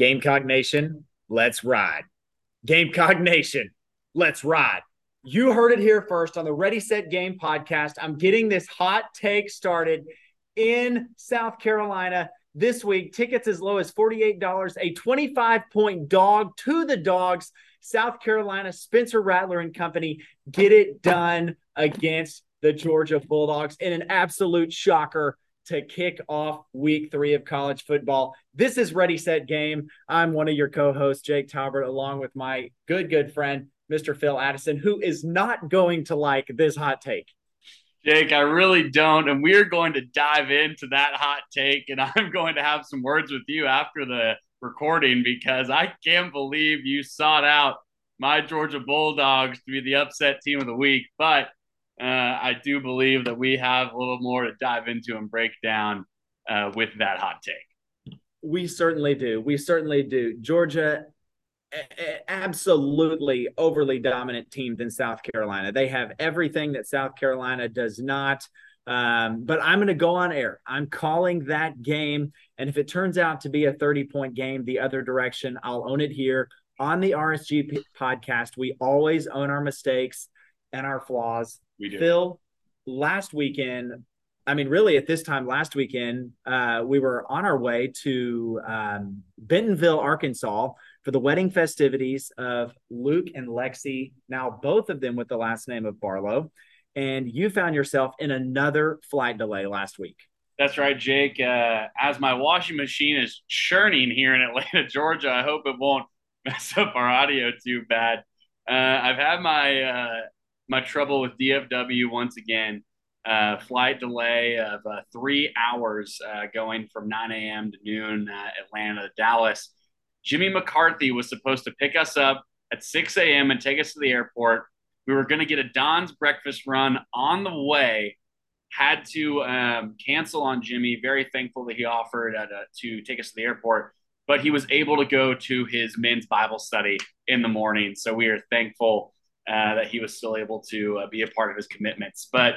Gamecock Nation, let's ride. Gamecock Nation, let's ride. You heard it here first on the Ready Set Game podcast. I'm getting this hot take started in South Carolina this week. Tickets as low as $48, a 25 point dog to the dogs. South Carolina, Spencer Rattler and company get it done against the Georgia Bulldogs in an absolute shocker to kick off week three of college football. This is Ready Set Game. I'm one of your co hosts, Jake Talbert, along with my good, good friend, Mr. Phil Addison, who is not going to like this hot take. Jake, I really don't. And we're going to dive into that hot take. And I'm going to have some words with you after the recording because I can't believe you sought out my Georgia Bulldogs to be the upset team of the week. But uh, I do believe that we have a little more to dive into and break down uh, with that hot take. We certainly do. We certainly do. Georgia, absolutely overly dominant team than South Carolina. They have everything that South Carolina does not. Um, but I'm going to go on air. I'm calling that game. And if it turns out to be a 30 point game the other direction, I'll own it here on the RSG podcast. We always own our mistakes and our flaws. We do. Phil, last weekend, I mean, really at this time last weekend, uh, we were on our way to um, Bentonville, Arkansas for the wedding festivities of Luke and Lexi, now both of them with the last name of Barlow. And you found yourself in another flight delay last week. That's right, Jake. Uh, as my washing machine is churning here in Atlanta, Georgia, I hope it won't mess up our audio too bad. Uh, I've had my uh, my trouble with DFW once again. Uh, flight delay of uh, three hours uh, going from 9 a.m. to noon, uh, Atlanta to Dallas. Jimmy McCarthy was supposed to pick us up at 6 a.m. and take us to the airport. We were going to get a Don's breakfast run on the way. Had to um, cancel on Jimmy. Very thankful that he offered uh, to take us to the airport, but he was able to go to his men's Bible study in the morning. So we are thankful uh, that he was still able to uh, be a part of his commitments. But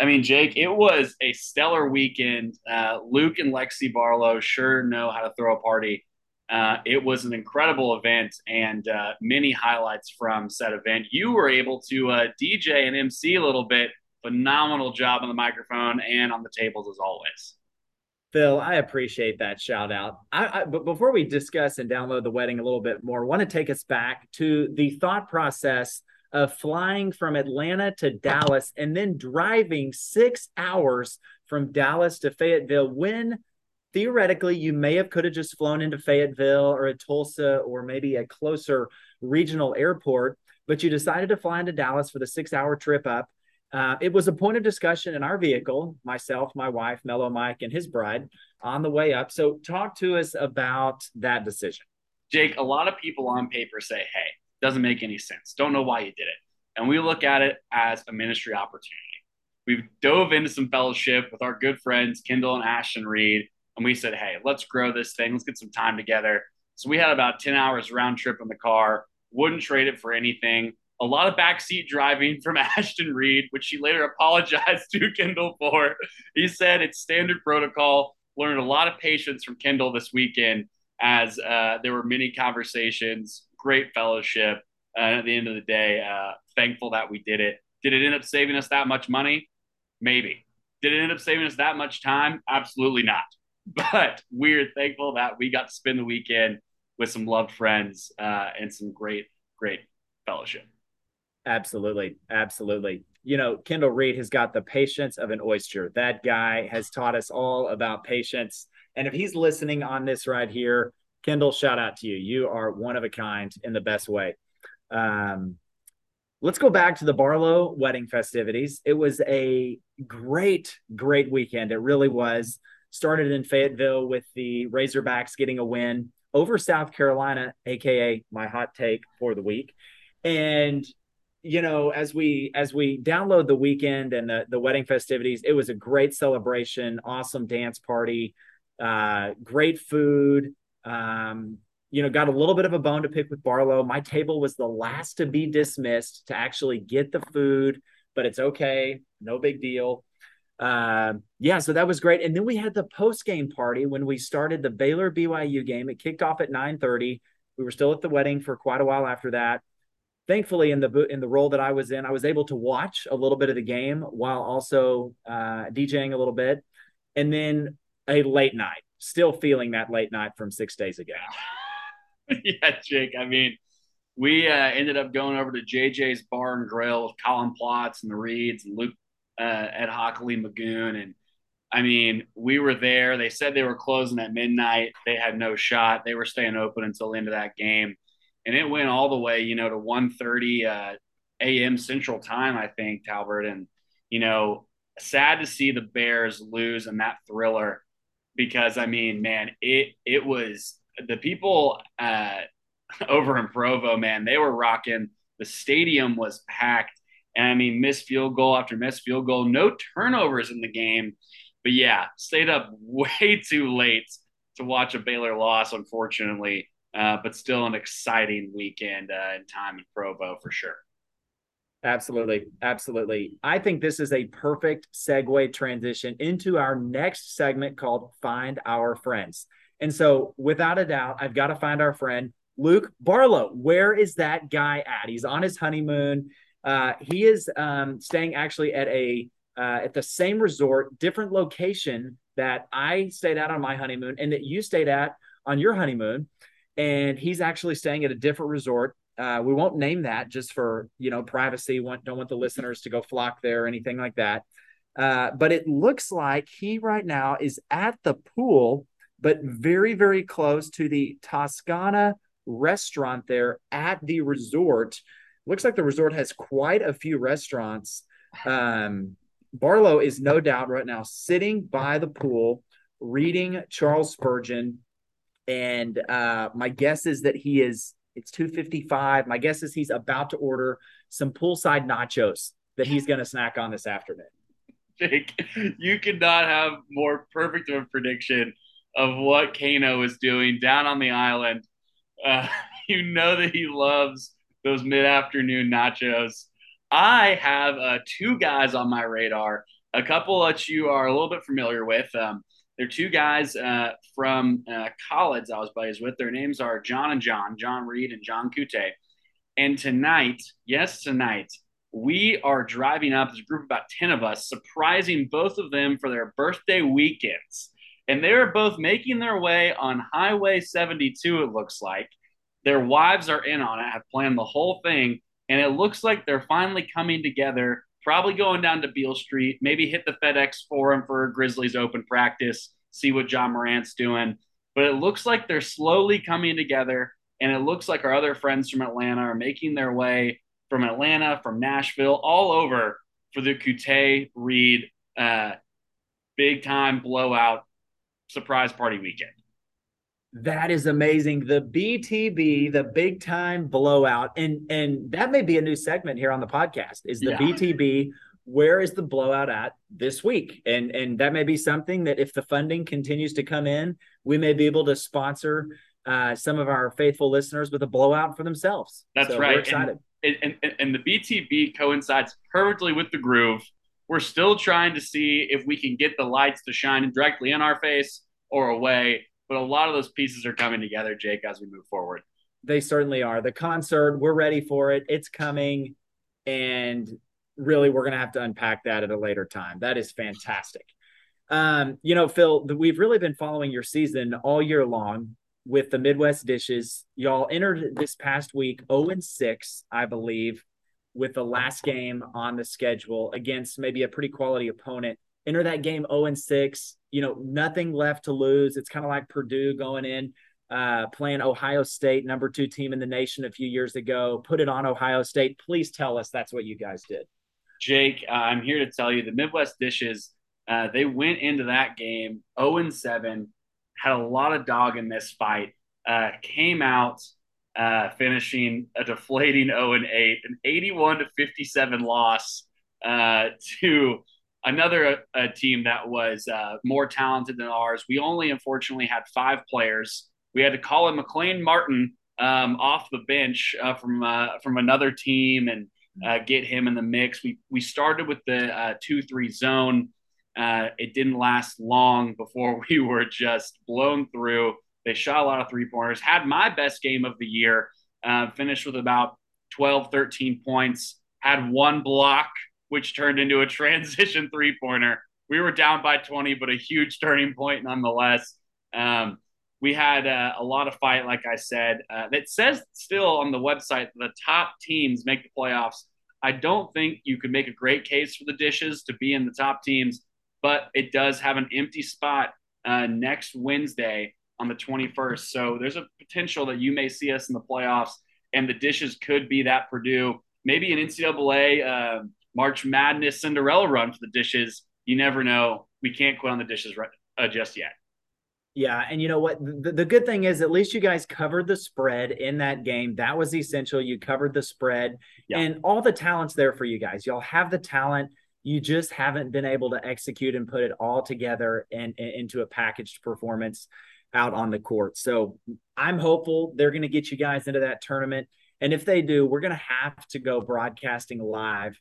I mean, Jake, it was a stellar weekend. Uh, Luke and Lexi Barlow sure know how to throw a party. Uh, it was an incredible event and uh, many highlights from said event. You were able to DJ and MC a little bit. Phenomenal job on the microphone and on the tables as always. Phil, I appreciate that shout out. I, I, but before we discuss and download the wedding a little bit more, I want to take us back to the thought process of flying from Atlanta to Dallas and then driving six hours from Dallas to Fayetteville when theoretically you may have could have just flown into Fayetteville or a Tulsa or maybe a closer regional airport, but you decided to fly into Dallas for the six hour trip up. Uh, it was a point of discussion in our vehicle, myself, my wife, Mellow Mike, and his bride on the way up. So, talk to us about that decision. Jake, a lot of people on paper say, hey, doesn't make any sense. Don't know why you did it. And we look at it as a ministry opportunity. We've dove into some fellowship with our good friends, Kendall and Ashton Reed, and we said, hey, let's grow this thing. Let's get some time together. So we had about 10 hours round trip in the car, wouldn't trade it for anything. A lot of backseat driving from Ashton Reed, which she later apologized to Kendall for. He said it's standard protocol. Learned a lot of patience from Kendall this weekend as uh, there were many conversations great fellowship. And at the end of the day, uh, thankful that we did it. Did it end up saving us that much money? Maybe. Did it end up saving us that much time? Absolutely not. But we're thankful that we got to spend the weekend with some loved friends uh, and some great, great fellowship. Absolutely. Absolutely. You know, Kendall Reed has got the patience of an oyster. That guy has taught us all about patience. And if he's listening on this right here, Kendall, shout out to you. You are one of a kind in the best way. Um, let's go back to the Barlow wedding festivities. It was a great, great weekend. It really was. Started in Fayetteville with the Razorbacks getting a win over South Carolina, aka my hot take for the week. And you know, as we as we download the weekend and the, the wedding festivities, it was a great celebration, awesome dance party, uh, great food. Um, you know, got a little bit of a bone to pick with Barlow. My table was the last to be dismissed to actually get the food, but it's okay, no big deal. uh, yeah, so that was great. And then we had the post game party when we started the Baylor BYU game. It kicked off at 9:30. We were still at the wedding for quite a while after that. Thankfully, in the in the role that I was in, I was able to watch a little bit of the game while also uh, DJing a little bit, and then a late night. Still feeling that late night from six days ago. yeah, Jake. I mean, we uh, ended up going over to JJ's Bar and Grill with Colin Plotz and the Reeds and Luke uh, at Hockley Magoon. And I mean, we were there. They said they were closing at midnight. They had no shot. They were staying open until the end of that game. And it went all the way, you know, to 1.30 uh, a.m. Central Time, I think, Talbert. And, you know, sad to see the Bears lose in that thriller because, I mean, man, it it was the people uh, over in Provo, man, they were rocking. The stadium was packed and I mean, missed field goal after missed field goal, no turnovers in the game. But yeah, stayed up way too late to watch a Baylor loss, unfortunately. Uh, but still an exciting weekend uh, time in Provo for sure. Absolutely. Absolutely. I think this is a perfect segue transition into our next segment called Find Our Friends. And so, without a doubt, I've got to find our friend Luke Barlow. Where is that guy at? He's on his honeymoon. Uh, he is um, staying actually at a uh, at the same resort, different location that I stayed at on my honeymoon, and that you stayed at on your honeymoon. And he's actually staying at a different resort. Uh, we won't name that just for you know privacy. Want, don't want the listeners to go flock there or anything like that. Uh, but it looks like he right now is at the pool, but very very close to the Toscana restaurant there at the resort looks like the resort has quite a few restaurants. Um, Barlow is no doubt right now sitting by the pool reading Charles Spurgeon. And uh, my guess is that he is, it's 255. My guess is he's about to order some poolside nachos that he's going to snack on this afternoon. Jake, you could not have more perfect of a prediction of what Kano is doing down on the island. Uh, you know that he loves those mid afternoon nachos. I have uh, two guys on my radar, a couple that you are a little bit familiar with. Um, they're two guys uh, from uh, college I was buddies with. Their names are John and John, John Reed and John Kute. And tonight, yes, tonight, we are driving up, there's a group of about 10 of us, surprising both of them for their birthday weekends. And they're both making their way on Highway 72, it looks like. Their wives are in on it, have planned the whole thing, and it looks like they're finally coming together. Probably going down to Beale Street, maybe hit the FedEx Forum for Grizzlies open practice, see what Ja Morant's doing. But it looks like they're slowly coming together, and it looks like our other friends from Atlanta are making their way from Atlanta, from Nashville, all over for the Kute Reed uh, big time blowout surprise party weekend. That is amazing. The BTB, the big time blowout, and and that may be a new segment here on the podcast. Is the yeah. BTB? Where is the blowout at this week? And and that may be something that if the funding continues to come in, we may be able to sponsor uh, some of our faithful listeners with a blowout for themselves. That's so right. We're excited. And, and, and, and the BTB coincides perfectly with the groove. We're still trying to see if we can get the lights to shine directly in our face or away but a lot of those pieces are coming together, Jake, as we move forward. They certainly are. The concert, we're ready for it. It's coming. And really, we're going to have to unpack that at a later time. That is fantastic. Um, you know, Phil, we've really been following your season all year long with the Midwest dishes. Y'all entered this past week 0 and 6, I believe, with the last game on the schedule against maybe a pretty quality opponent enter that game 0 and 6, you know, nothing left to lose. It's kind of like Purdue going in, uh, playing Ohio State, number two team in the nation a few years ago, put it on Ohio State. Please tell us that's what you guys did. Jake, uh, I'm here to tell you the Midwest Dishes, uh, they went into that game 0 and 7, had a lot of dog in this fight, uh, came out. Uh, finishing a deflating 0 and 8, an 81 to 57 loss uh, to another uh, team that was uh, more talented than ours. We only unfortunately had five players. We had to call in McLean Martin um, off the bench uh, from uh, from another team and uh, get him in the mix. We we started with the two three zone. it didn't last long before we were just blown through. They shot a lot of three pointers, had my best game of the year, finished with about 12, 13 points, had one block, which turned into a transition three pointer. We were down by 20, but a huge turning point nonetheless. Um, we had uh, a lot of fight, like I said. Uh, it says still on the website the top teams make the playoffs. I don't think you could make a great case for the dishes to be in the top teams, but it does have an empty spot uh, next Wednesday on the 21st. So there's a potential that you may see us in the playoffs, and the dishes could be that Purdue, maybe an NCAA March Madness Cinderella run for the dishes. You never know. We can't quit on the dishes right, uh, just yet. Yeah, and you know what? The, the good thing is, at least you guys covered the spread in that game. That was essential. You covered the spread, yeah. and all the talent's there for you guys. Y'all have the talent. You just haven't been able to execute and put it all together and, and into a packaged performance out on the court. So I'm hopeful they're going to get you guys into that tournament. And if they do, we're going to have to go broadcasting live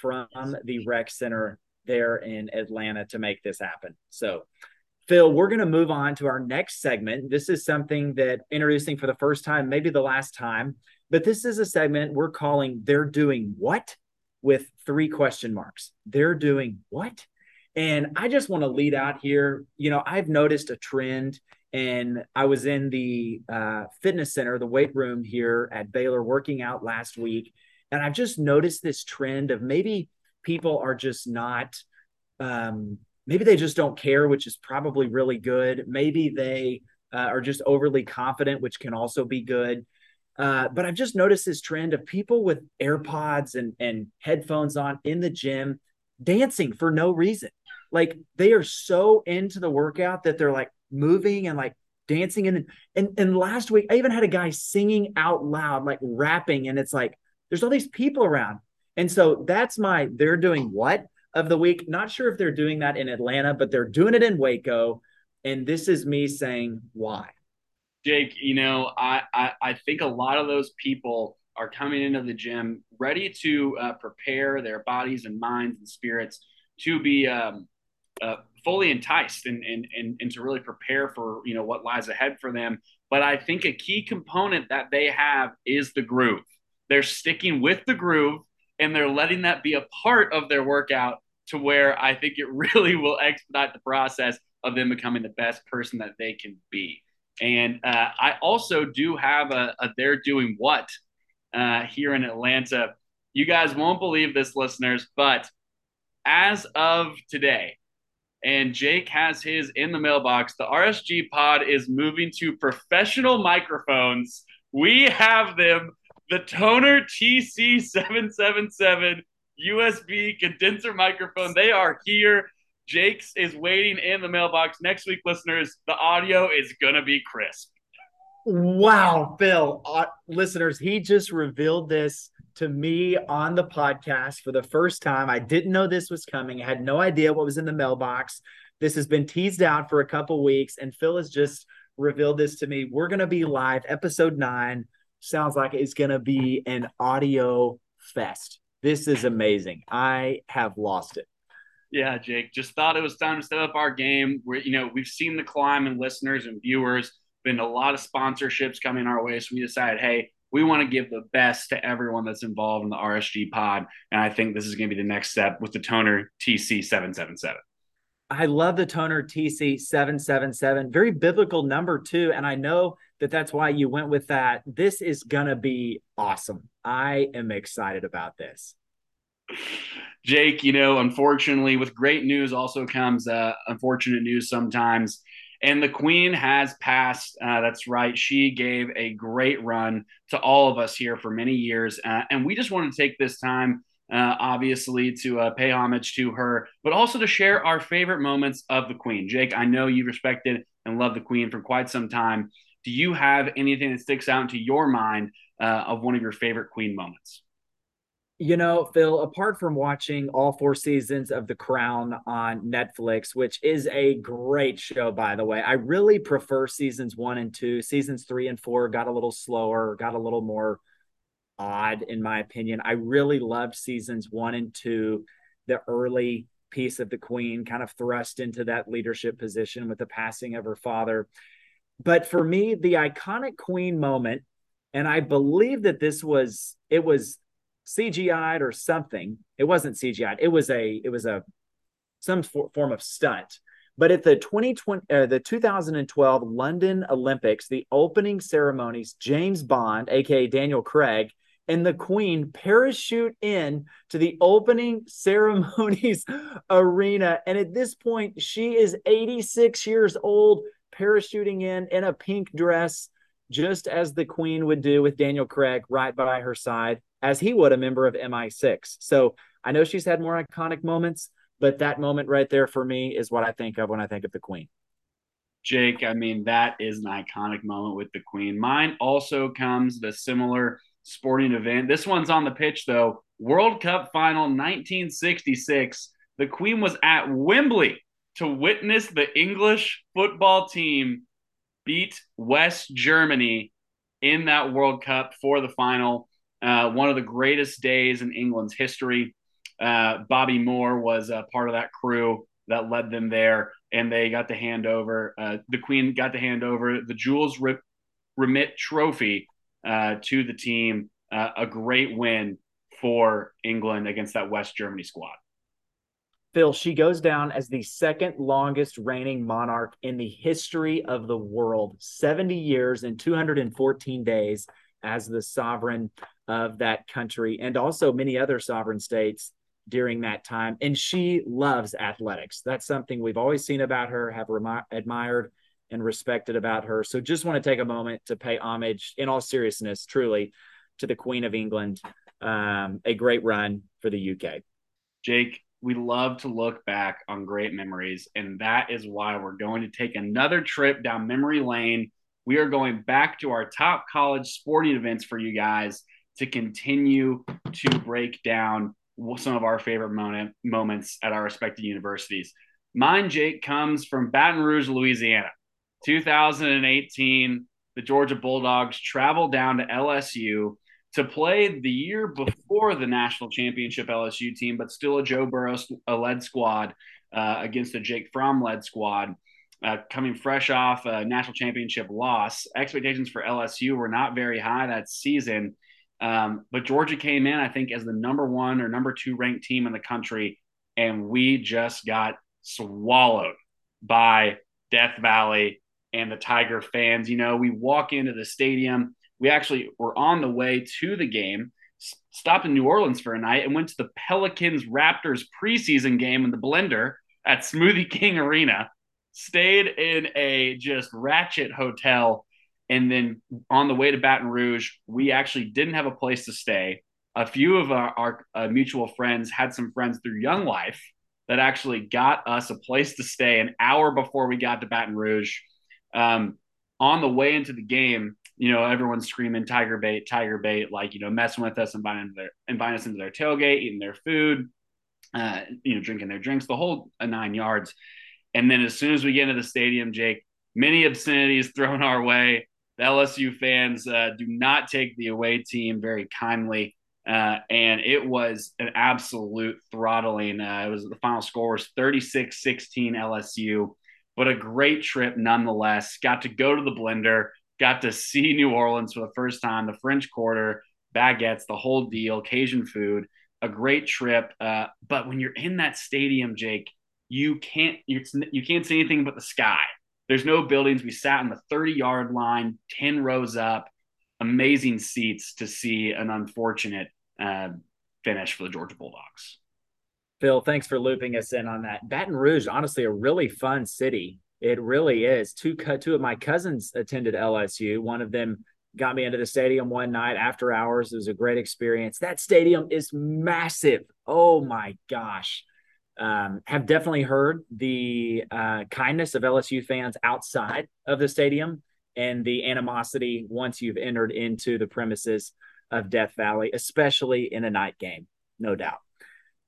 from the rec center there in Atlanta to make this happen. So Phil, we're going to move on to our next segment. This is something that introducing for the first time, maybe the last time, but this is a segment we're calling They're Doing What with three question marks. They're doing what? And I just want to lead out here. You know, I've noticed a trend, and I was in the uh, fitness center, the weight room here at Baylor, working out last week. And I've just noticed this trend of maybe people are just not um, maybe they just don't care, which is probably really good. Maybe they uh, are just overly confident, which can also be good. Uh, but I've just noticed this trend of people with AirPods and, and headphones on in the gym dancing for no reason. Like they are so into the workout that they're like moving and like dancing. And, and, and last week, I even had a guy singing out loud, like rapping. And it's like, there's all these people around. And so that's my, they're doing what? of the week. Not sure if they're doing that in Atlanta, but they're doing it in Waco. And this is me saying why. Jake, you know, I, I, I think a lot of those people are coming into the gym ready to uh, prepare their bodies and minds and spirits to be um, uh, fully enticed and, and, and, and to really prepare for, you know, what lies ahead for them. But I think a key component that they have is the groove. They're sticking with the groove and they're letting that be a part of their workout to where I think it really will expedite the process of them becoming the best person that they can be. And uh, I also do have a, a they're doing what uh, here in Atlanta. You guys won't believe this, listeners, but as of today, and Jake has his in the mailbox, the RSG pod is moving to professional microphones. We have them the Tonor TC777 USB condenser microphone. They are here. Jake's is waiting in the mailbox. Next week, listeners, the audio is going to be crisp. Wow, Phil. Uh, listeners, he just revealed this to me on the podcast for the first time. I didn't know this was coming. I had no idea what was in the mailbox. This has been teased out for a couple weeks, and Phil has just revealed this to me. We're going to be live, episode nine sounds like it's going to be an audio fest. This is amazing. I have lost it. Yeah, Jake, just thought it was time to step up our game. We're, you know, we've seen the climb in listeners and viewers, been a lot of sponsorships coming our way. So we decided, hey, we want to give the best to everyone that's involved in the RSG pod. And I think this is going to be the next step with the Tonor TC777. I love the Tonor TC777. Very biblical number, too. And I know that that's why you went with that. This is going to be awesome. I am excited about this. Jake, you know, unfortunately, with great news also comes uh, unfortunate news sometimes. And the Queen has passed. Uh, that's right. She gave a great run to all of us here for many years. Uh, and we just want to take this time, uh, obviously, to uh, pay homage to her, but also to share our favorite moments of the Queen. Jake, I know you've respected and loved the Queen for quite some time do you have anything that sticks out into your mind uh, of one of your favorite Queen moments? You know, Phil, apart from watching all four seasons of The Crown on Netflix, which is a great show, by the way, I really prefer seasons one and two. Seasons three and four got a little slower, got a little more odd, in my opinion. I really loved seasons one and two, the early piece of the queen, kind of thrust into that leadership position with the passing of her father. But for me, the iconic queen moment, and I believe that this was it was CGI'd or something. It wasn't CGI'd. It was a it was a some for, form of stunt. But at the 2020 uh, the 2012 London Olympics, the opening ceremonies, James Bond, aka Daniel Craig, and the Queen parachute in to the opening ceremonies arena. And at this point, she is 86 years old, parachuting in in a pink dress, just as the Queen would do with Daniel Craig right by her side, as he would a member of MI6. So I know she's had more iconic moments, but that moment right there for me is what I think of when I think of the Queen. Jake, I mean, that is an iconic moment with the Queen. Mine also comes the similar sporting event. This one's on the pitch, though. World Cup final 1966. The Queen was at Wembley to witness the English football team beat West Germany in that World Cup for the final. Uh, one of the greatest days in England's history. Uh, Bobby Moore was a part of that crew that led them there, and they got to hand over uh, the Queen got to hand over the Jules Rimet Trophy uh, to the team. Uh, a great win for England against that West Germany squad. Phil, she goes down as the second longest reigning monarch in the history of the world 70 years and 214 days as the sovereign of that country, and also many other sovereign states during that time. And she loves athletics. That's something we've always seen about her, have remi- admired and respected about her. So just want to take a moment to pay homage, in all seriousness, truly, to the Queen of England. Um, a great run for the UK. Jake, we love to look back on great memories, and that is why we're going to take another trip down memory lane. We are going back to our top college sporting events for you guys to continue to break down some of our favorite moment, moments at our respective universities. Mine, Jake, comes from Baton Rouge, Louisiana. 2018, the Georgia Bulldogs traveled down to LSU to play the year before the national championship LSU team, but still a Joe Burrow led squad uh, against a Jake Fromm led squad. Uh, coming fresh off a national championship loss, expectations for LSU were not very high that season. Um, but Georgia came in, I think, as the number one or number two ranked team in the country, and we just got swallowed by Death Valley and the Tiger fans. You know, we walk into the stadium. We actually were on the way to the game, stopped in New Orleans for a night, and went to the Pelicans Raptors preseason game in the blender at Smoothie King Arena. Stayed in a just ratchet hotel. And then on the way to Baton Rouge, we actually didn't have a place to stay. A few of our, our uh, mutual friends had some friends through Young Life that actually got us a place to stay an hour before we got to Baton Rouge um, on the way into the game, you know, everyone's screaming tiger bait, tiger bait, like, you know, messing with us, inviting, their, inviting us into their tailgate, eating their food, uh, you know, drinking their drinks, the whole uh, nine yards. And then as soon as we get into the stadium, Jake, many obscenities thrown our way. The LSU fans uh, do not take the away team very kindly. Uh, and it was an absolute throttling. Uh, it was the final score was 36 16 LSU but a great trip nonetheless. Got to go to the blender, got to see New Orleans for the first time, the French Quarter, baguettes, the whole deal, Cajun food, a great trip. Uh, but when you're in that stadium, Jake, you can't you, you can't see anything but the sky. There's no buildings. We sat in the 30 yard line, 10 rows up, amazing seats to see an unfortunate uh, finish for the Georgia Bulldogs. Phil, thanks for looping us in on that. Baton Rouge, honestly, a really fun city. It really is. Two two of my cousins attended LSU. One of them got me into the stadium one night after hours. It was a great experience. That stadium is massive. Oh my gosh. Um, have definitely heard the uh, kindness of LSU fans outside of the stadium and the animosity once you've entered into the premises of Death Valley, especially in a night game, no doubt.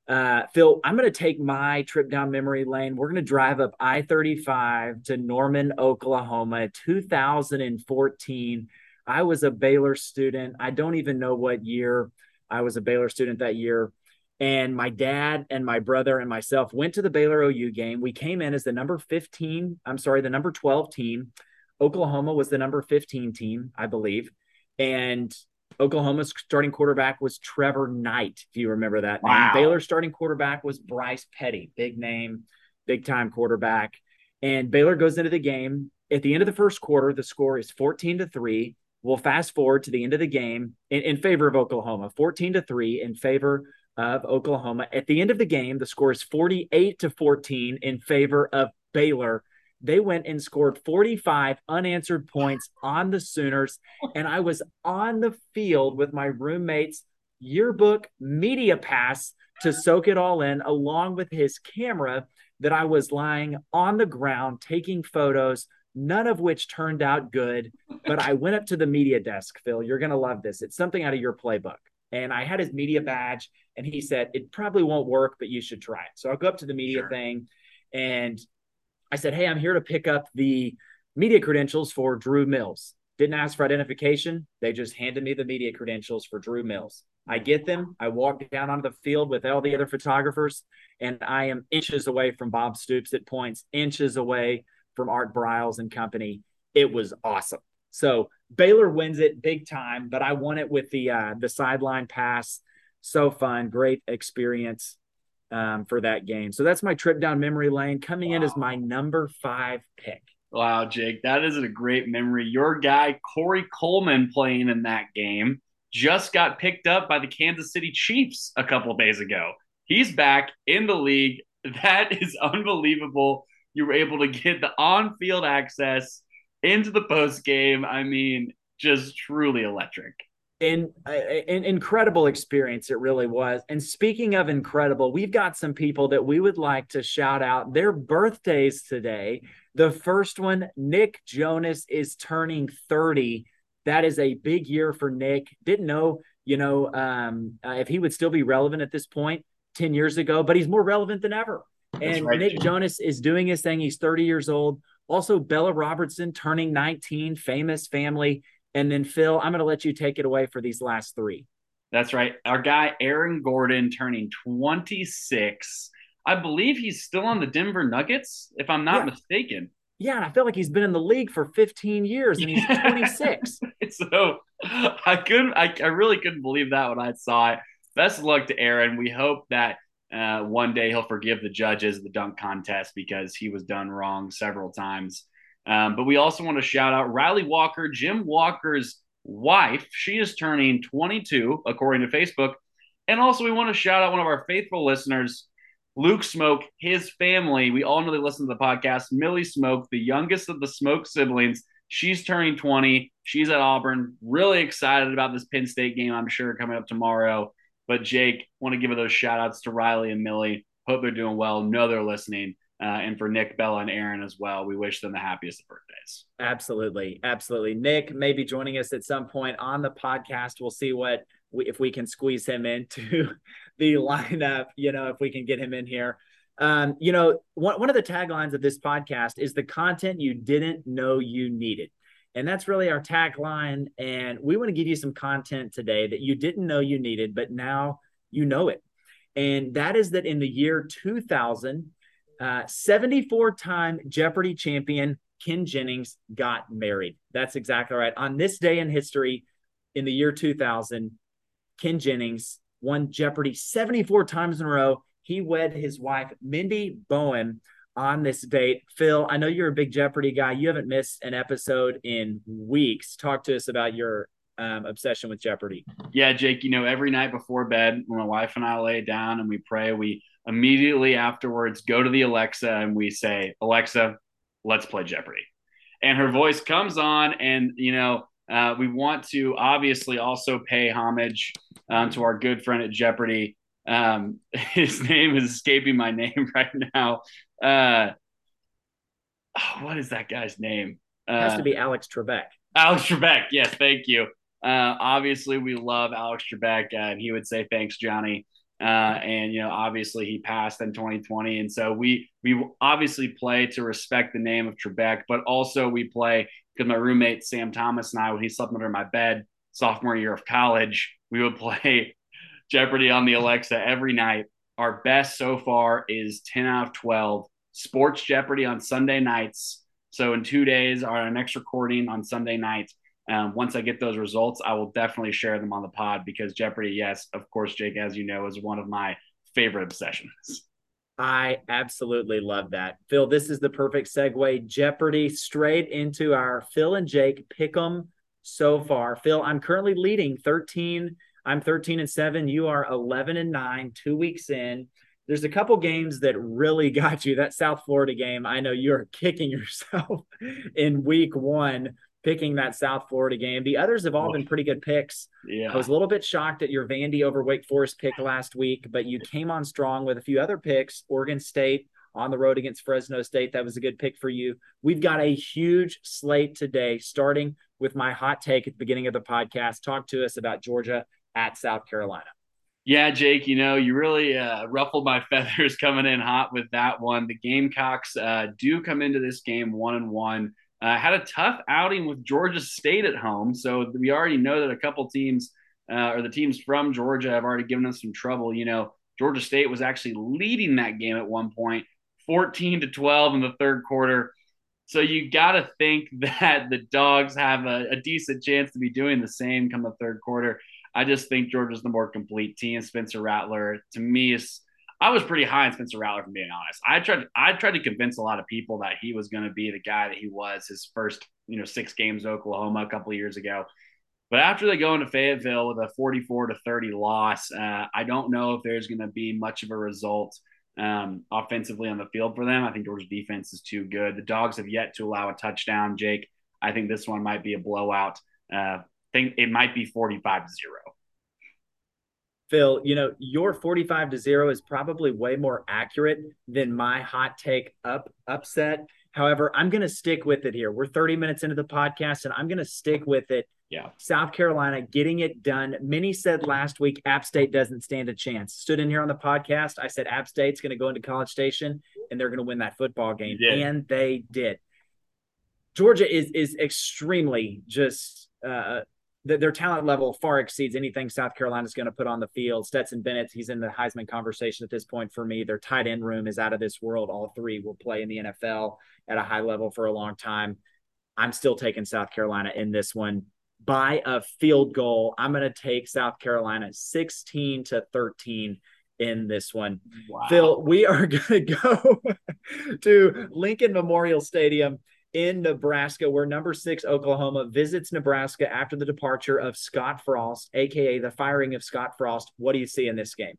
Uh, Phil, I'm going to take my trip down memory lane. We're going to drive up I 35 to Norman, Oklahoma, 2014. I was a Baylor student. I don't even know what year I was a Baylor student that year. And my dad and my brother and myself went to the Baylor OU game. We came in as the number 15, I'm sorry, the number 12 team. Oklahoma was the number 15 team, I believe. And Oklahoma's starting quarterback was Trevor Knight, if you remember that wow. name. Baylor's starting quarterback was Bryce Petty, big name, big time quarterback. And Baylor goes into the game. At the end of the first quarter, the score is 14 to 3. We'll fast forward to the end of the game in, in favor of Oklahoma, 14 to 3 in favor of Oklahoma. At the end of the game, the score is 48 to 14 in favor of Baylor. They went and scored 45 unanswered points on the Sooners. And I was on the field with my roommate's yearbook media pass to soak it all in, along with his camera that I was lying on the ground taking photos, none of which turned out good. But I went up to the media desk, Phil. You're going to love this. It's something out of your playbook and I had his media badge, and he said it probably won't work, but you should try it. So I'll go up to the media sure. thing, and I said, "Hey, I'm here to pick up the media credentials for Drew Mills." Didn't ask for identification; they just handed me the media credentials for Drew Mills. I get them. I walk down onto the field with all the other photographers, and I am inches away from Bob Stoops at points, inches away from Art Briles and company. It was awesome. So Baylor wins it big time, but I won it with the uh, the sideline pass. So fun, great experience um, for that game. So that's my trip down memory lane. Coming wow. in as my number five pick. Wow, Jake, that is a great memory. Your guy Corey Coleman playing in that game just got picked up by the Kansas City Chiefs a couple days ago. He's back in the league. That is unbelievable. You were able to get the on-field access into the post game. I mean, just truly electric. In, an incredible experience it really was. And speaking of incredible we've got some people that we would like to shout out. Their birthdays today. The first one nick jonas is turning 30 that is a big year for nick. Didn't know you know um, uh, if he would still be relevant at this point 10 years ago but he's more relevant than ever. And right, nick Jim. jonas is doing his thing. He's 30 years old. Also, Bella Robertson turning 19, famous family. And then, Phil, I'm going to let you take it away for these last three. That's right. Our guy, Aaron Gordon, turning 26. I believe he's still on the Denver Nuggets, if I'm not yeah. mistaken. Yeah, and I feel like he's been in the league for 15 years and he's 26. so I couldn't, I, I really couldn't believe that when I saw it. Best of luck to Aaron. We hope that uh, one day he'll forgive the judges the dunk contest because he was done wrong several times. Um, but we also want to shout out Riley Walker, Jim Walker's wife. She is turning 22, according to Facebook. And also, we want to shout out one of our faithful listeners, Luke Smoke, his family. We all know they listen to the podcast. Millie Smoke, the youngest of the Smoke siblings. She's turning 20. She's at Auburn. Really excited about this Penn State game, I'm sure, coming up tomorrow. But Jake, want to give those shout outs to Riley and Millie. Hope they're doing well. Know they're listening. Uh, and for Nick, Bella, and Aaron as well, we wish them the happiest of birthdays. Absolutely, absolutely. Nick may be joining us at some point on the podcast. We'll see what we, if we can squeeze him into the lineup. You know, if we can get him in here. Um, you know, one one of the taglines of this podcast is the content you didn't know you needed. And that's really our tagline. And we want to give you some content today that you didn't know you needed, but now you know it. And that is that in the year 2000, 74 uh, time Jeopardy champion Ken Jennings got married. That's exactly right. On this day in history, in the year 2000, Ken Jennings won Jeopardy 74 times in a row. He wed his wife, Mindy Bowen, on this date. Phil, I know you're a big Jeopardy guy. You haven't missed an episode in weeks. Talk to us about your um, obsession with Jeopardy. Yeah, Jake, you know, every night before bed, when my wife and I lay down and we pray, we immediately afterwards go to the Alexa and we say, Alexa, let's play Jeopardy. And her voice comes on, and, you know, uh, we want to obviously also pay homage um, to our good friend at Jeopardy. Um, his name is escaping my name right now. Uh, oh, what is that guy's name? Uh, has to be Alex Trebek. Alex Trebek. Yes, thank you. Uh, obviously, we love Alex Trebek, uh, and he would say thanks, Johnny. Uh, and you know, obviously, he passed in 2020, and so we we obviously play to respect the name of Trebek, but also we play because my roommate Sam Thomas and I, when he slept under my bed sophomore year of college, we would play Jeopardy on the Alexa every night. Our best so far is 10 out of 12. Sports Jeopardy on Sunday nights. So in two days, our next recording on Sunday night. Um, once I get those results, I will definitely share them on the pod because Jeopardy, yes, of course, Jake, as you know, is one of my favorite obsessions. I absolutely love that. Phil, this is the perfect segue. Jeopardy straight into our Phil and Jake pick 'em so far. Phil, I'm currently leading 13. I'm 13 and 7. You are 11 and 9, two weeks in. There's a couple games that really got you. That South Florida game, I know you're kicking yourself in week one picking that South Florida game. The others have all been pretty good picks. Yeah. I was a little bit shocked at your Vandy over Wake Forest pick last week, but you came on strong with a few other picks. Oregon State on the road against Fresno State. That was a good pick for you. We've got a huge slate today, starting with my hot take at the beginning of the podcast. Talk to us about Georgia at South Carolina. Yeah, Jake, you know, you really uh, ruffled my feathers coming in hot with that one. The Gamecocks uh, do come into this game one and one. Uh, had a tough outing with Georgia State at home, so we already know that a couple teams uh, or the teams from Georgia have already given us some trouble. You know, Georgia State was actually leading that game at one point, 14 to 12 in the third quarter. So you got to think that the dogs have a, a, decent chance to be doing the same come the third quarter. I just think Georgia's the more complete team. Spencer Rattler, to me, is I was pretty high on Spencer Rattler, from being honest. I tried I tried to convince a lot of people that he was going to be the guy that he was his first you know six games Oklahoma a couple years ago. But after they go into Fayetteville with a 44 to 30 loss, uh, I don't know if there's going to be much of a result um, offensively on the field for them. I think Georgia's defense is too good. The Dogs have yet to allow a touchdown. Jake, I think this one might be a blowout. Uh, think it might be 45 to zero. Phil, you know, your 45 to 0 is probably way more accurate than my hot take up upset. However, I'm going to stick with it here. We're 30 minutes into the podcast and I'm going to stick with it. Yeah. South Carolina getting it done. Many said last week App State doesn't stand a chance. Stood in here on the podcast. I said App State's going to go into College Station and they're going to win that football game. And they did. Georgia is is extremely just uh, their talent level far exceeds anything South Carolina is going to put on the field. Stetson Bennett, he's in the Heisman conversation at this point for me. Their tight end room is out of this world. All three will play in the NFL at a high level for a long time. I'm still taking South Carolina in this one by a field goal. I'm going to take South Carolina 16 to 13 in this one. Wow. Phil, we are going to go to Lincoln Memorial Stadium in Nebraska, where number six Oklahoma visits Nebraska after the departure of Scott Frost, aka the firing of Scott Frost. What do you see in this game?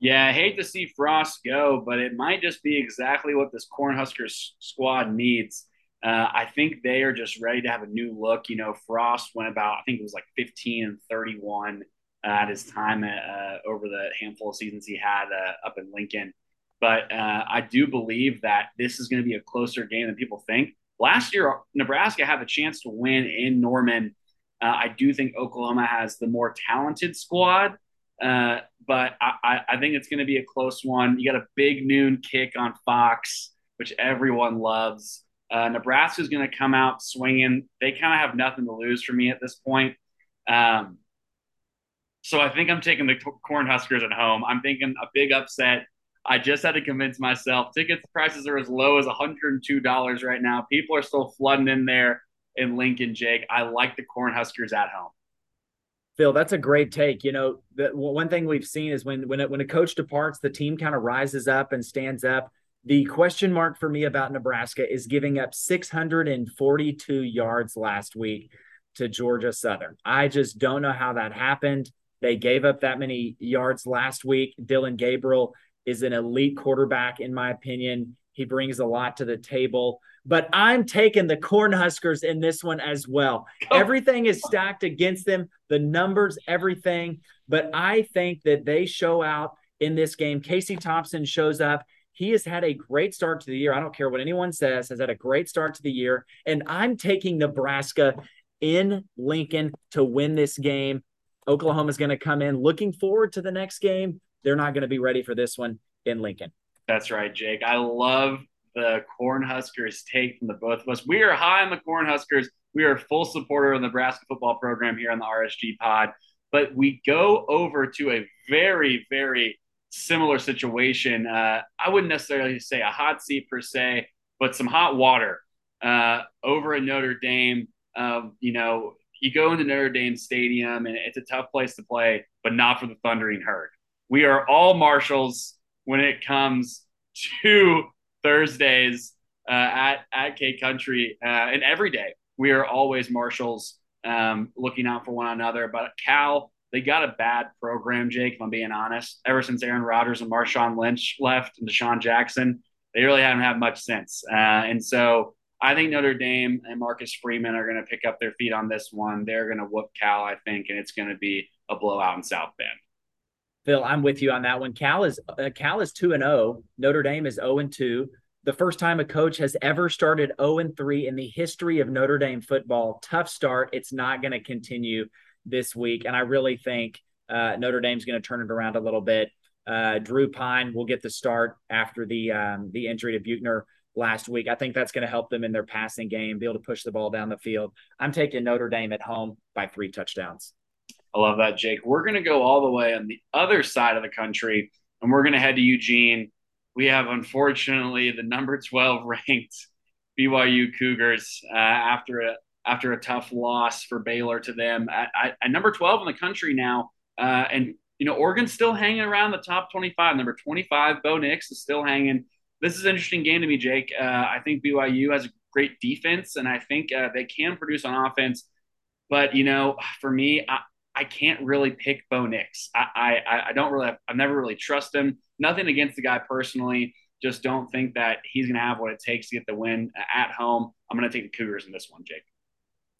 Yeah, I hate to see Frost go, but it might just be exactly what this Cornhuskers squad needs. Uh, I think they are just ready to have a new look. You know, Frost went about, I think it was like 15 and 31 uh, at his time uh, over the handful of seasons he had uh, up in Lincoln. But uh, I do believe that this is going to be a closer game than people think. Last year, Nebraska had the chance to win in Norman. Uh, I do think Oklahoma has the more talented squad, uh, but I, I, think it's going to be a close one. You got a big noon kick on Fox, which everyone loves. Uh, Nebraska is going to come out swinging. They kind of have nothing to lose for me at this point. Um, so I think I'm taking the Cornhuskers at home. I'm thinking a big upset. I just had to convince myself. Tickets prices are as low as $102 right now. People are still flooding in there in Lincoln, Jake. I like the Cornhuskers at home. Phil, that's a great take. You know, the one thing we've seen is when when when a coach departs, the team kind of rises up and stands up. The question mark for me about Nebraska is giving up 642 yards last week to Georgia Southern. I just don't know how that happened. They gave up that many yards last week. Dillon Gabriel is an elite quarterback, in my opinion. He brings a lot to the table. But I'm taking the Cornhuskers in this one as well. Everything is stacked against them, the numbers, everything. But I think that they show out in this game. Casey Thompson shows up. He has had a great start to the year. I don't care what anyone says, has had a great start to the year. And I'm taking Nebraska in Lincoln to win this game. Oklahoma is going to come in looking forward to the next game they're not going to be ready for this one in Lincoln. That's right, Jake. I love the Cornhuskers take from the both of us. We are high on the Cornhuskers. We are a full supporter of the Nebraska football program here on the RSG pod. but we go over to a very, very similar situation. Uh, I wouldn't necessarily say a hot seat per se, but some hot water uh, over at Notre Dame. Um, you know, you go into Notre Dame Stadium and it's a tough place to play, but not for the Thundering Herd. We are all marshals when it comes to Thursdays uh, at at K Country, uh, and every day we are always marshals, um, looking out for one another. But Cal, they got a bad program, Jake. If I'm being honest, ever since Aaron Rodgers and Marshawn Lynch left and DeSean Jackson, they really haven't had much since. Uh, and so I think Notre Dame and Marcus Freeman are going to pick up their feet on this one. They're going to whoop Cal, I think, and it's going to be a blowout in South Bend. Phil, I'm with you on that one. Cal is uh, Cal is two and zero. Oh. Notre Dame is zero and two. The first time a coach has ever started zero and three in the history of Notre Dame football. Tough start. It's not going to continue this week, and I really think uh, Notre Dame's going to turn it around a little bit. Uh, Drew Pyne will get the start after the um, the injury to Buchner last week. I think that's going to help them in their passing game, be able to push the ball down the field. I'm taking Notre Dame at home by three touchdowns. I love that, Jake. We're going to go all the way on the other side of the country, and we're going to head to Eugene. We have, unfortunately, the number 12 ranked BYU Cougars uh, after a after a tough loss for Baylor to them at, at number 12 in the country now. Uh, and you know, Oregon's still hanging around the top 25. Number 25, Bo Nix is still hanging. This is an interesting game to me, Jake. Uh, I think BYU has a great defense, and I think uh, they can produce on offense. But you know, for me, I, I can't really pick Bo Nix. I, I, I don't really, I've never really trust him. Nothing against the guy personally. Just don't think that he's going to have what it takes to get the win at home. I'm going to take the Cougars in this one, Jake.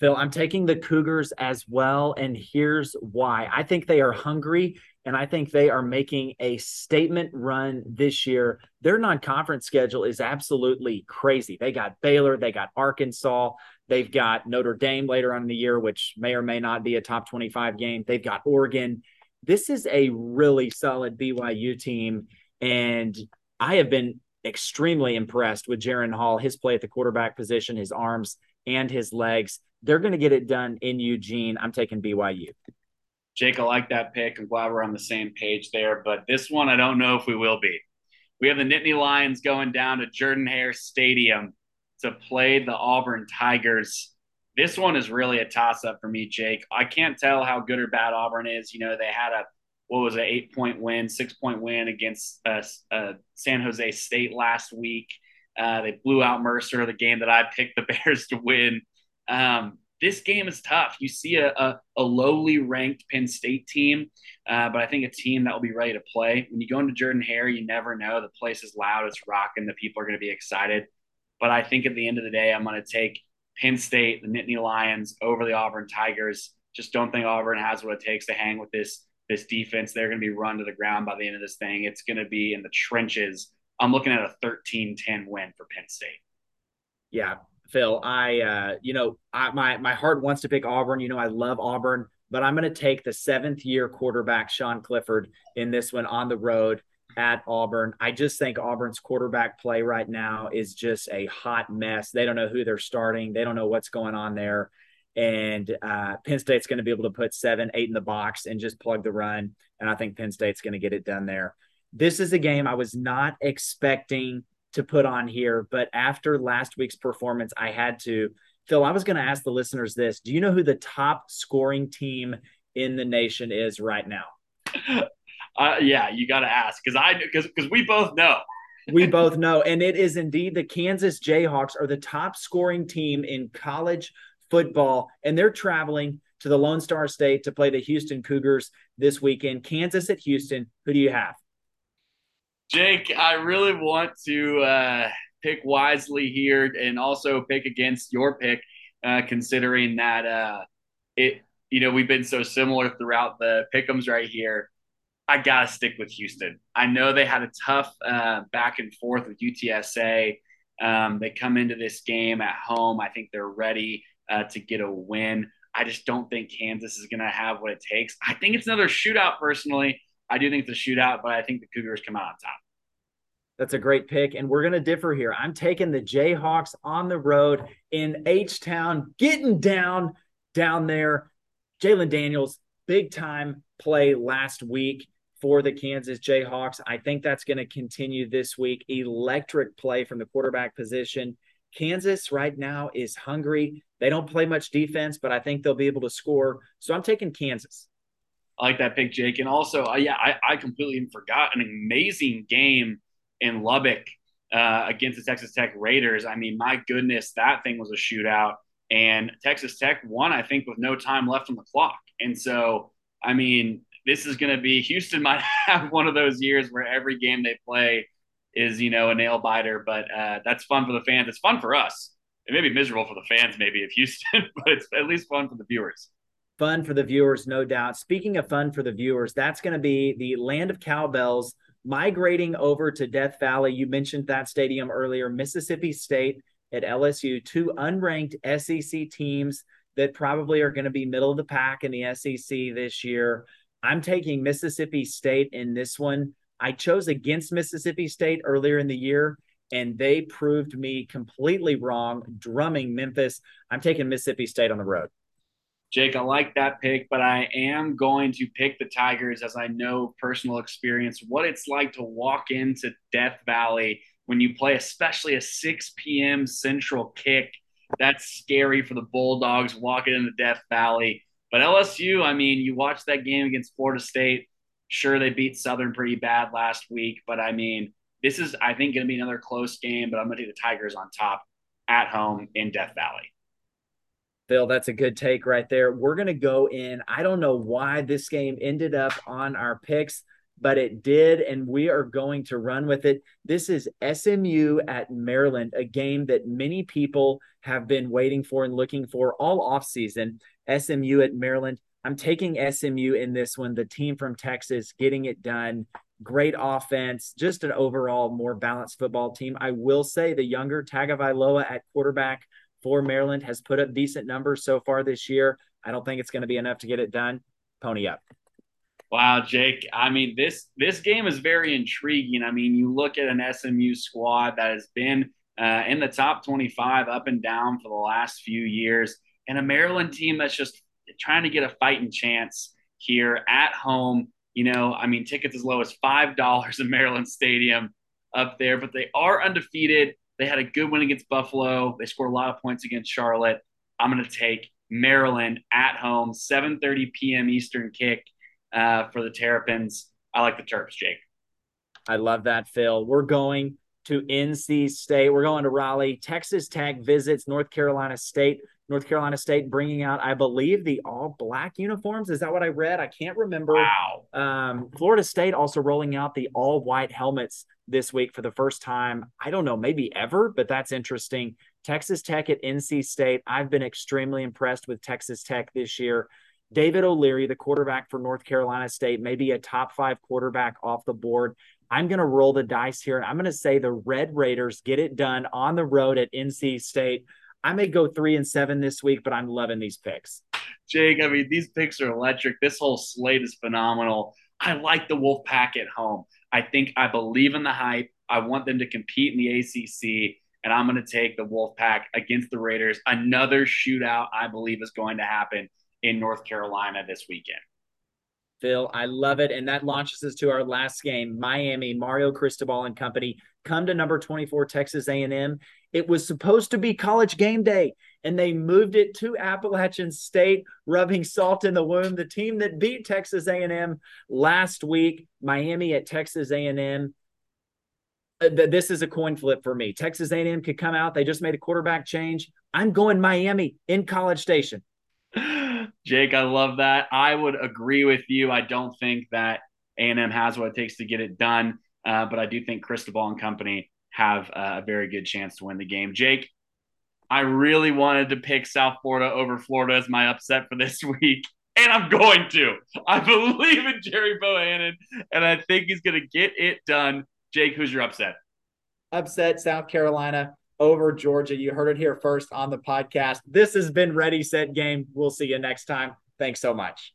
Phil, I'm taking the Cougars as well. And here's why I think they are hungry and I think they are making a statement run this year. Their non conference schedule is absolutely crazy. They got Baylor, they got Arkansas, they've got Notre Dame later on in the year, which may or may not be a top 25 game. They've got Oregon. This is a really solid BYU team. And I have been extremely impressed with Jaren Hall, his play at the quarterback position, his arms and his legs. They're going to get it done in Eugene. I'm taking BYU. Jake, I like that pick. I'm glad we're on the same page there. But this one, I don't know if we will be. We have the Nittany Lions going down to Jordan Hare Stadium to play the Auburn Tigers. This one is really a toss up for me, Jake. I can't tell how good or bad Auburn is. You know, they had a what was an eight point win, six point win against uh, uh, San Jose State last week. Uh, they blew out Mercer, the game that I picked the Bears to win. Um, this game is tough. You see a, a, a lowly ranked Penn State team, uh, but I think a team that will be ready to play. When you go into Jordan Hare, you never know. The place is loud, it's rocking, the people are going to be excited. But I think at the end of the day, I'm going to take Penn State, the Nittany Lions, over the Auburn Tigers. Just don't think Auburn has what it takes to hang with this this defense. They're going to be run to the ground by the end of this thing. It's going to be in the trenches I'm looking at a 13-10 win for Penn State. Yeah, Phil, I uh, you know, I, my my heart wants to pick Auburn. You know, I love Auburn, but I'm going to take the seventh year quarterback Sean Clifford in this one on the road at Auburn. I just think Auburn's quarterback play right now is just a hot mess. They don't know who they're starting. They don't know what's going on there. And uh, Penn State's going to be able to put seven, eight in the box and just plug the run. And I think Penn State's going to get it done there. This is a game I was not expecting to put on here, but after last week's performance, I had to. Phil, I was going to ask the listeners this Do you know who the top scoring team in the nation is right now? Uh, yeah, you got to ask because I because because we both know. we both know, and it is indeed the Kansas Jayhawks are the top scoring team in college football, and they're traveling to the Lone Star State to play the Houston Cougars this weekend. Kansas at Houston. Who do you have? Jake, I really want to uh, pick wisely here and also pick against your pick, uh, considering that uh, it, you know, we've been so similar throughout the pickums right here. I got to stick with Houston. I know they had a tough uh, back and forth with UTSA. Um, they come into this game at home. I think they're ready uh, to get a win. I just don't think Kansas is going to have what it takes. I think it's another shootout personally. I do think it's a shootout, but I think the Cougars come out on top. That's a great pick. And we're going to differ here. I'm taking the Jayhawks on the road in H Town, getting down down there. Jalon Daniels, big time play last week for the Kansas Jayhawks. I think that's going to continue this week. Electric play from the quarterback position. Kansas right now is hungry. They don't play much defense, but I think they'll be able to score. So I'm taking Kansas. I like that pick, Jake. And also, uh, yeah, I, I completely forgot an amazing game in Lubbock uh, against the Texas Tech Raiders. I mean, my goodness, that thing was a shootout. And Texas Tech won, I think, with no time left on the clock. And so, I mean, this is going to be Houston might have one of those years where every game they play is, you know, a nail biter. But uh, that's fun for the fans. It's fun for us. It may be miserable for the fans, maybe of Houston, but it's at least fun for the viewers fun for the viewers, no doubt. Speaking of fun for the viewers, that's going to be the land of cowbells migrating over to Death Valley. You mentioned that stadium earlier, Mississippi State at LSU, two unranked SEC teams that probably are going to be middle of the pack in the SEC this year. I'm taking Mississippi State in this one. I chose against Mississippi State earlier in the year, and they proved me completely wrong, drumming Memphis. I'm taking Mississippi State on the road. Jake, I like that pick, but I am going to pick the Tigers as I know personal experience what it's like to walk into Death Valley when you play, especially a 6 p.m. Central kick. That's scary for the Bulldogs walking into Death Valley. But LSU, I mean, you watched that game against Florida State. Sure, they beat Southern pretty bad last week, but I mean, this is, I think, going to be another close game. But I'm going to take the Tigers on top at home in Death Valley. Phil, that's a good take right there. We're going to go in. I don't know why this game ended up on our picks, but it did, and we are going to run with it. This is SMU at Maryland, a game that many people have been waiting for and looking for all offseason. SMU at Maryland. I'm taking SMU in this one, the team from Texas getting it done. Great offense, just an overall more balanced football team. I will say the younger Tagovailoa at quarterback for Maryland has put up decent numbers so far this year. I don't think it's going to be enough to get it done. Pony up. Wow, Jake. I mean, this this game is very intriguing. I mean, you look at an SMU squad that has been uh, in the top 25 up and down for the last few years, and a Maryland team that's just trying to get a fighting chance here at home. You know, I mean, tickets as low as five dollars in Maryland Stadium up there, but they are undefeated. They had a good win against Buffalo. They scored a lot of points against Charlotte. I'm going to take Maryland at home, 7:30 p.m. Eastern kick uh, for the Terrapins. I like the Terps, Jake. I love that, Phil. We're going to NC State. We're going to Raleigh. Texas Tech visits North Carolina State. North Carolina State bringing out, I believe, the all black uniforms. Is that what I read? I can't remember. Wow. Um, Florida State also rolling out the all white helmets this week for the first time. I don't know, maybe ever, but that's interesting. Texas Tech at NC State. I've been extremely impressed with Texas Tech this year. David O'Leary, the quarterback for North Carolina State, maybe a top five quarterback off the board. I'm going to roll the dice here. I'm going to say the Red Raiders get it done on the road at NC State. I may go three and seven this week, but I'm loving these picks. Jake, I mean, these picks are electric. This whole slate is phenomenal. I like the Wolf Pack at home. I think I believe in the hype. I want them to compete in the ACC, and I'm going to take the Wolfpack against the Raiders. Another shootout, I believe, is going to happen in North Carolina this weekend. Phil, I love it. And that launches us to our last game. Miami, Mario Cristobal and company come to number 24 Texas A&M. It was supposed to be college game day and they moved it to Appalachian State, rubbing salt in the wound. The team that beat Texas A&M last week, Miami at Texas A&M. This is a coin flip for me. Texas A&M could come out. They just made a quarterback change. I'm going Miami in College Station. Jake, I love that. I would agree with you. I don't think that A&M has what it takes to get it done, uh, but I do think Cristobal and company have a very good chance to win the game. Jake, I really wanted to pick South Florida over Florida as my upset for this week, and I'm going to. I believe in Gerry Bohanon, and I think he's going to get it done. Jake, who's your upset? Upset South Carolina over Georgia. You heard it here first on the podcast. This has been Ready, Set, Game. We'll see you next time. Thanks so much.